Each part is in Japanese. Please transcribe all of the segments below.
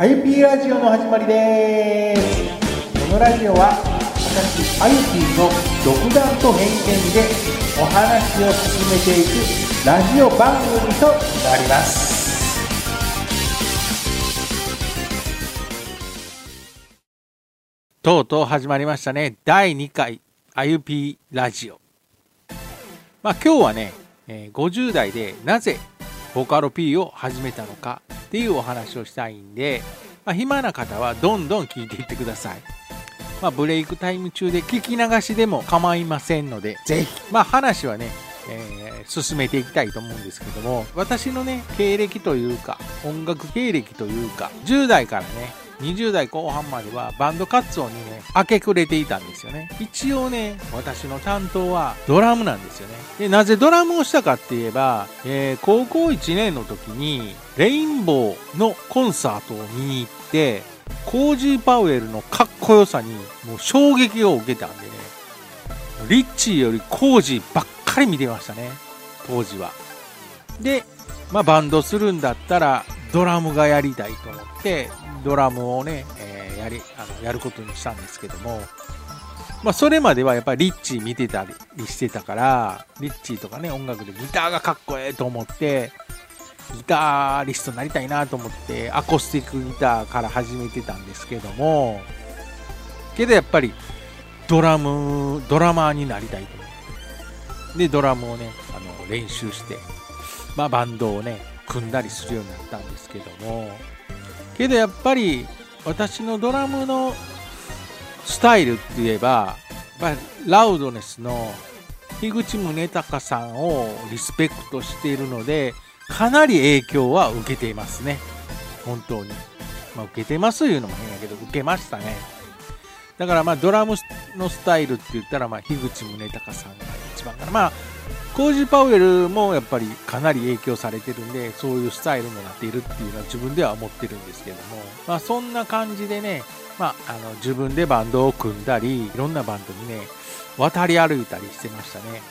あゆぴーラジオの始まりです。このラジオは私あゆぴーの独断と偏見でお話を進めていくラジオ番組となります。とうとう始まりましたね。第2回あゆぴーラジオ。まあ今日はね、50代でなぜボカロ P を始めたのか。っていうお話をしたいんで、まあ、暇な方はどんどん聞いていってください。まあ、ブレイクタイム中で聞き流しでも構いませんので、ぜひ、まあ、話はね、えー進めていきたいと思うんですけども、私のね、経歴というか、音楽経歴というか、10代からね、20代後半まではバンド活動にね、明け暮れていたんですよね。一応ね、私の担当はドラムなんですよね。で、なぜドラムをしたかって言えば、えー高校1年の時に、レインボーのコンサートを見に行って、コージー・パウエルのかっこよさにもう衝撃を受けたんでね、リッチーよりコージーばっかり見てましたね、当時は。で、まあ、バンドするんだったらドラムがやりたいと思ってドラムをね、えーやりあのやることにしたんですけども、まあ、それまではやっぱりリッチー見てたりしてたからリッチーとかね音楽でギターがかっこええと思ってギターリストになりたいなと思ってアコースティックギターから始めてたんですけどもけどやっぱりドラムドラマーになりたいと思って。でドラムをねあの練習してまあ、バンドをね組んだりするようになったんですけども。けどやっぱり私のドラムのスタイルって言えば、ラウドネスの樋口宗隆さんをリスペクトしているのでかなり影響は受けていますね。本当に、まあ、受けてますいうのも変やけど受けましたね。だからまあドラムのスタイルって言ったらまあ樋口宗隆さんが一番かな。まあコージー・パウエルもやっぱりかなり影響されてるんでそういうスタイルになっているっていうのは自分では思ってるんですけども。まあそんな感じでねまあ、あの自分でバンドを組んだりいろんなバンドにね渡り歩いたりしてましたね。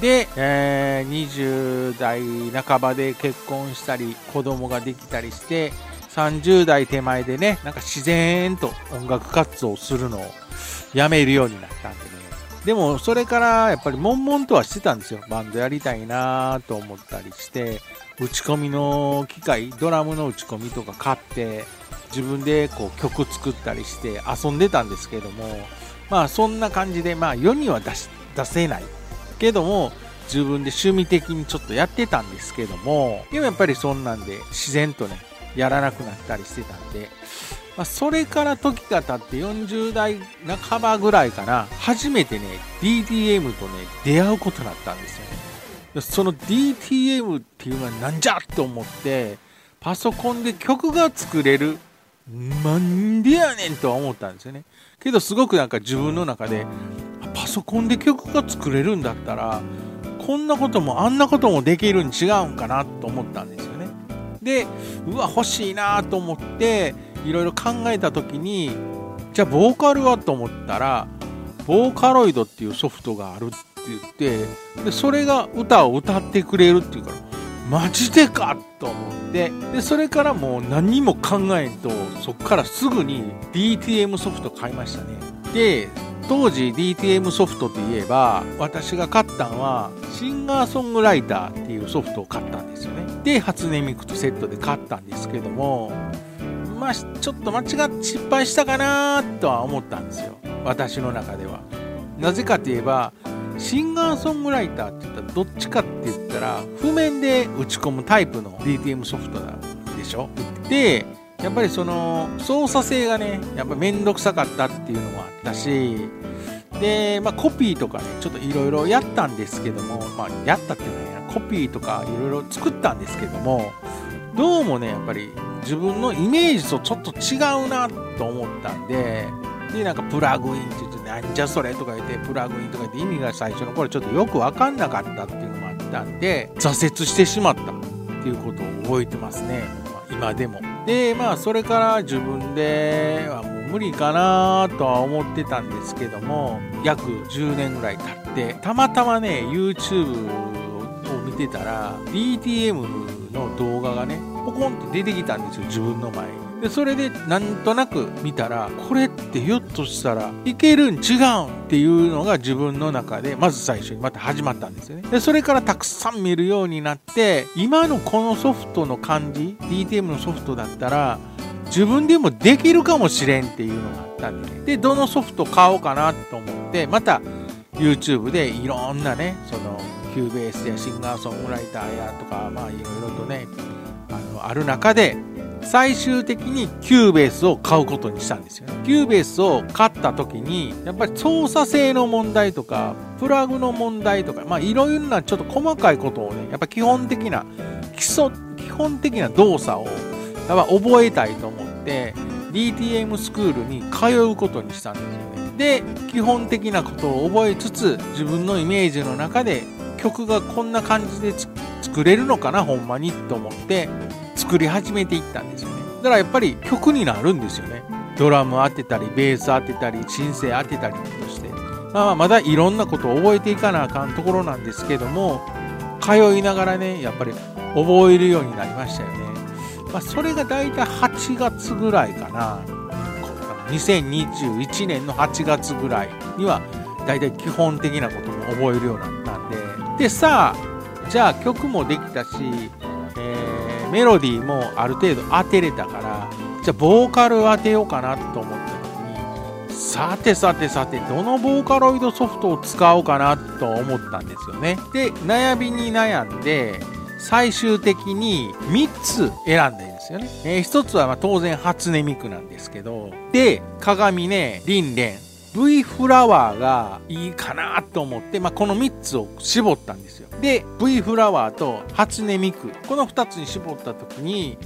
で、えー20代半ばで結婚したり子供ができたりして30代手前でねなんか自然と音楽活動をするのをやめるようになったんででもそれからやっぱり悶々とはしてたんですよ。バンドやりたいなと思ったりして打ち込みの機械ドラムの打ち込みとか買って自分でこう曲作ったりして遊んでたんですけどもまあそんな感じでまあ世には出し出せない。けども自分で趣味的にちょっとやってたんですけどもでもやっぱりそんなんで自然とねやらなくなったりしてたんで、まあ、それから時が経って40代半ばぐらいかな初めてね DTM とね出会うことになったんですよね。その DTM っていうのはなんじゃと思ってパソコンで曲が作れるなんでやねんとは思ったんですよね。けどすごくなんか自分の中でパソコンで曲が作れるんだったらこんなこともあんなこともできるに違うんかなと思ったんですよ。でうわ欲しいなと思っていろいろ考えた時にじゃあボーカルはと思ったらボーカロイドっていうソフトがあるって言ってでそれが歌を歌ってくれるっていうからマジでかと思ってでそれからもう何も考えんとそっからすぐに DTM ソフト買いましたね。で当時 DTM ソフトといえば私が買ったのはシンガーソングライターっていうソフトを買ったんですよね。で初音ミクとセットで買ったんですけどもまあちょっと間違って失敗したかなとは思ったんですよ。私の中では。なぜかといえばシンガーソングライターって言ったらどっちかって言ったら譜面で打ち込むタイプの DTM ソフトなんでしょ？でやっぱりその操作性がねやっぱめんどくさかったっていうのもあったしで、まあ、コピーとかねちょっといろいろやったんですけども、まあ、やったっていうのはコピーとかいろいろ作ったんですけどもどうもねやっぱり自分のイメージとちょっと違うなと思ったんででなんかプラグインって言ってなんじゃそれとか言ってプラグインとか言って意味が最初の頃ちょっとよく分かんなかったっていうのもあったんで挫折してしまったっていうことを覚えてますね、今でも。でまあそれから自分ではもう無理かなとは思ってたんですけども約10年ぐらい経ってたまたまね YouTube 見てたら DTM の動画がねポコンって出てきたんですよ自分の前でそれでなんとなく見たらこれってひょっとしたらいけるん違うんっていうのが自分の中でまず最初にまた始まったんですよね。でそれからたくさん見るようになって今のこのソフトの感じ DTM のソフトだったら自分でもできるかもしれんっていうのがあったんで、ね、でどのソフト買おうかなと思ってまた YouTube でいろんなねその Cubase や Singer Song Writer やとかまあいろいろとねあのある中で最終的に Cubase を買うことにしたんですよね。 Cubase を買った時にやっぱり操作性の問題とかプラグの問題とかまあいろいろなちょっと細かいことをねやっぱ基本的な基礎基本的な動作をやっぱ覚えたいと思って DTM スクールに通うことにしたんですよね。で基本的なことを覚えつつ自分のイメージの中で曲がこんな感じで作れるのかなほんまにと思って作り始めていったんですよね。だからやっぱり曲になるんですよね。ドラム当てたりベース当てたりシンセ当てたりとして。まあまだいろんなことを覚えていかなあかんところなんですけども通いながらねやっぱり覚えるようになりましたよね、まあ、それが大体8月ぐらいかな。2021年の8月ぐらいには大体基本的なことも覚えるようになったんででさあじゃあ曲もできたし、えー、メロディーもある程度当てれたからじゃあボーカル当てようかなと思った時にさてさてさてどのボーカロイドソフトを使おうかなと思ったんですよね。で悩みに悩んで最終的に3つ選んだんですよね、えー、1つはま当然初音ミクなんですけどで鏡ねリンレン。V フラワーがいいかなと思って、まあ、この3つを絞ったんですよ。で、V フラワーと初音ミク、この2つに絞った時に、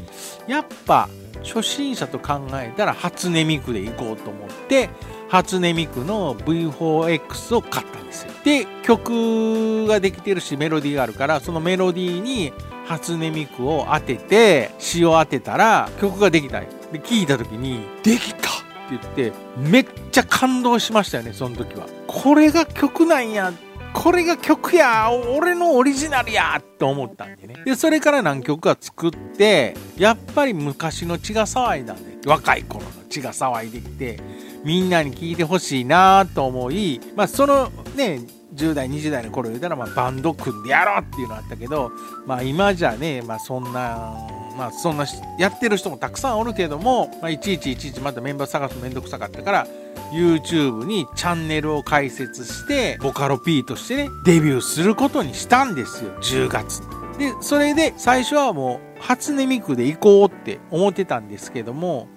やっぱ初心者と考えたら初音ミクでいこうと思って、初音ミクの V4X を買ったんですよ。で、曲ができてるしメロディーがあるから、そのメロディーに初音ミクを当てて、詞を当てたら曲ができたで、聴いた時に、できたって言ってめっちゃ感動しましたよねその時は。これが曲なんやこれが曲や俺のオリジナルやと思ったんでね。でそれから何曲か作ってやっぱり昔の血が騒いだんで若い頃の血が騒いできてみんなに聴いてほしいなと思いまあそのね10代20代の頃言うたらまあバンド組んでやろうっていうのあったけどまあ今じゃねまあそんなまあそんなやってる人もたくさんおるけども、まあ、いちいちいちいちまたメンバー探すのめんどくさかったから YouTube にチャンネルを開設してボカロ P としてねデビューすることにしたんですよ。10月。でそれで最初はもう初音ミクで行こうって思ってたんですけども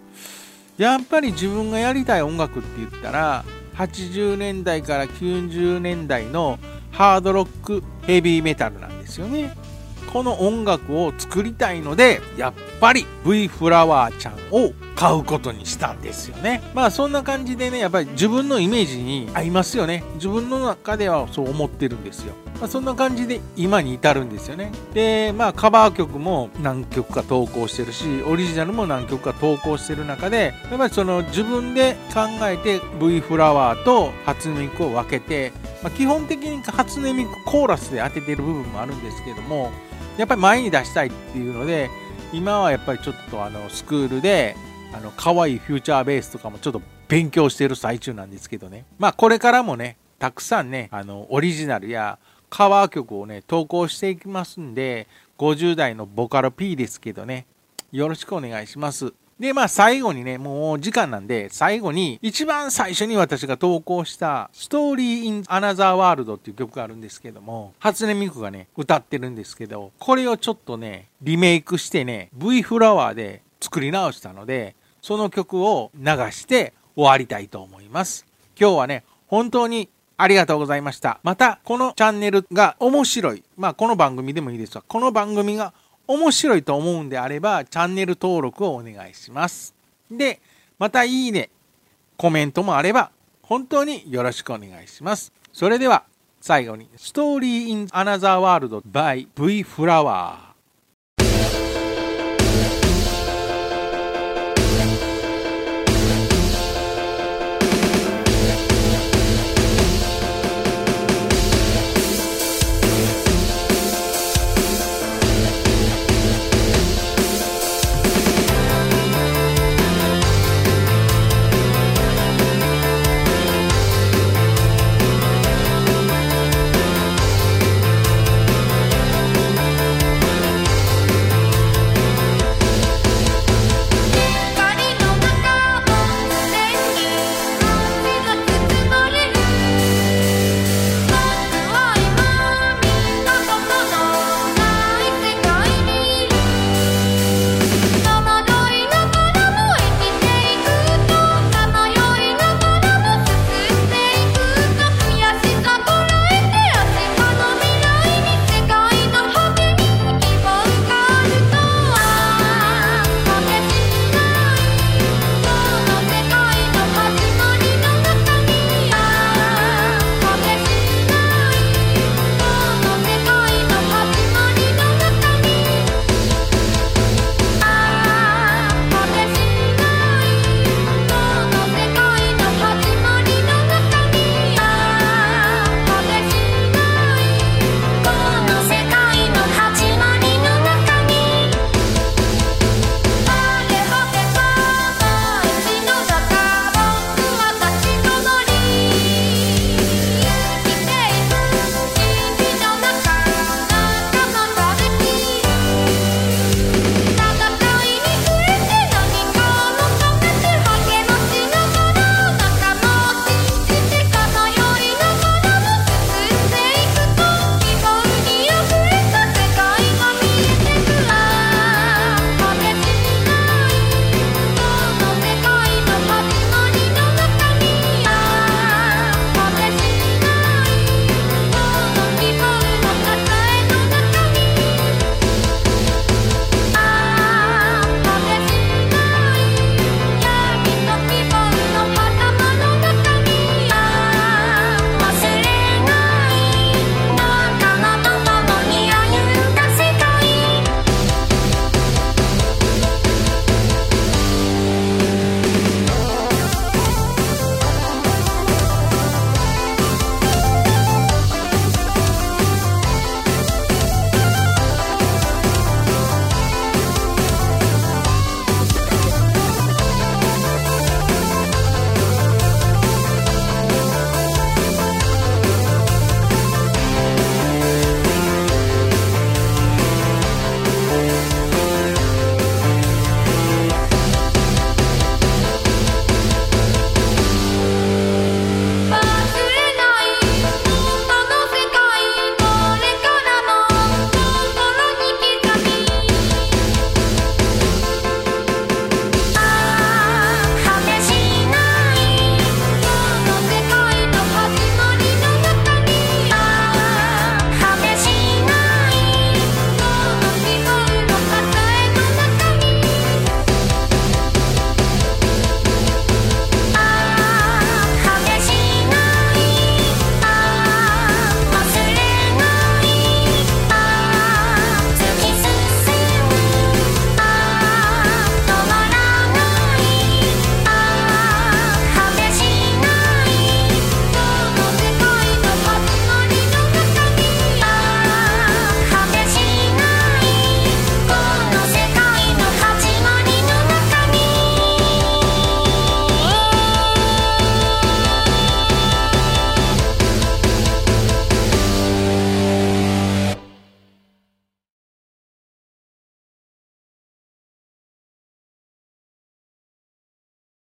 やっぱり自分がやりたい音楽って言ったら80年代から90年代のハードロックヘビーメタルなんですよね。この音楽を作りたいのでやっぱり V フラワーちゃんを買うことにしたんですよね。まあそんな感じでねやっぱり自分のイメージに合いますよね。自分の中ではそう思ってるんですよ。まあ、そんな感じで今に至るんですよね。で、まあカバー曲も何曲か投稿してるし、オリジナルも何曲か投稿してる中で、やっぱりその自分で考えて V フラワーと初音ミクを分けて、まあ、基本的に初音ミクコーラスで当ててる部分もあるんですけども、やっぱり前に出したいっていうので今はやっぱりちょっとあのスクールであの可愛いフューチャーベースとかもちょっと勉強してる最中なんですけどね。まあこれからもねたくさんねあのオリジナルやカバー曲をね投稿していきますんで50代のボカロ P ですけどね。よろしくお願いします。で、まあ最後にね、もう時間なんで、最後に一番最初に私が投稿したストーリー・イン・アナザー・ワールドっていう曲があるんですけども、初音ミクがね、歌ってるんですけど、これをちょっとね、リメイクしてね、V フラワーで作り直したので、その曲を流して終わりたいと思います。今日はね、本当にありがとうございました。また、このチャンネルが面白い。まあ、この番組でもいいですが、この番組が面白いと思うんであれば、チャンネル登録をお願いします。で、またいいね、コメントもあれば、本当によろしくお願いします。それでは、最後に、ストーリーインアナザーワールド by V フラワー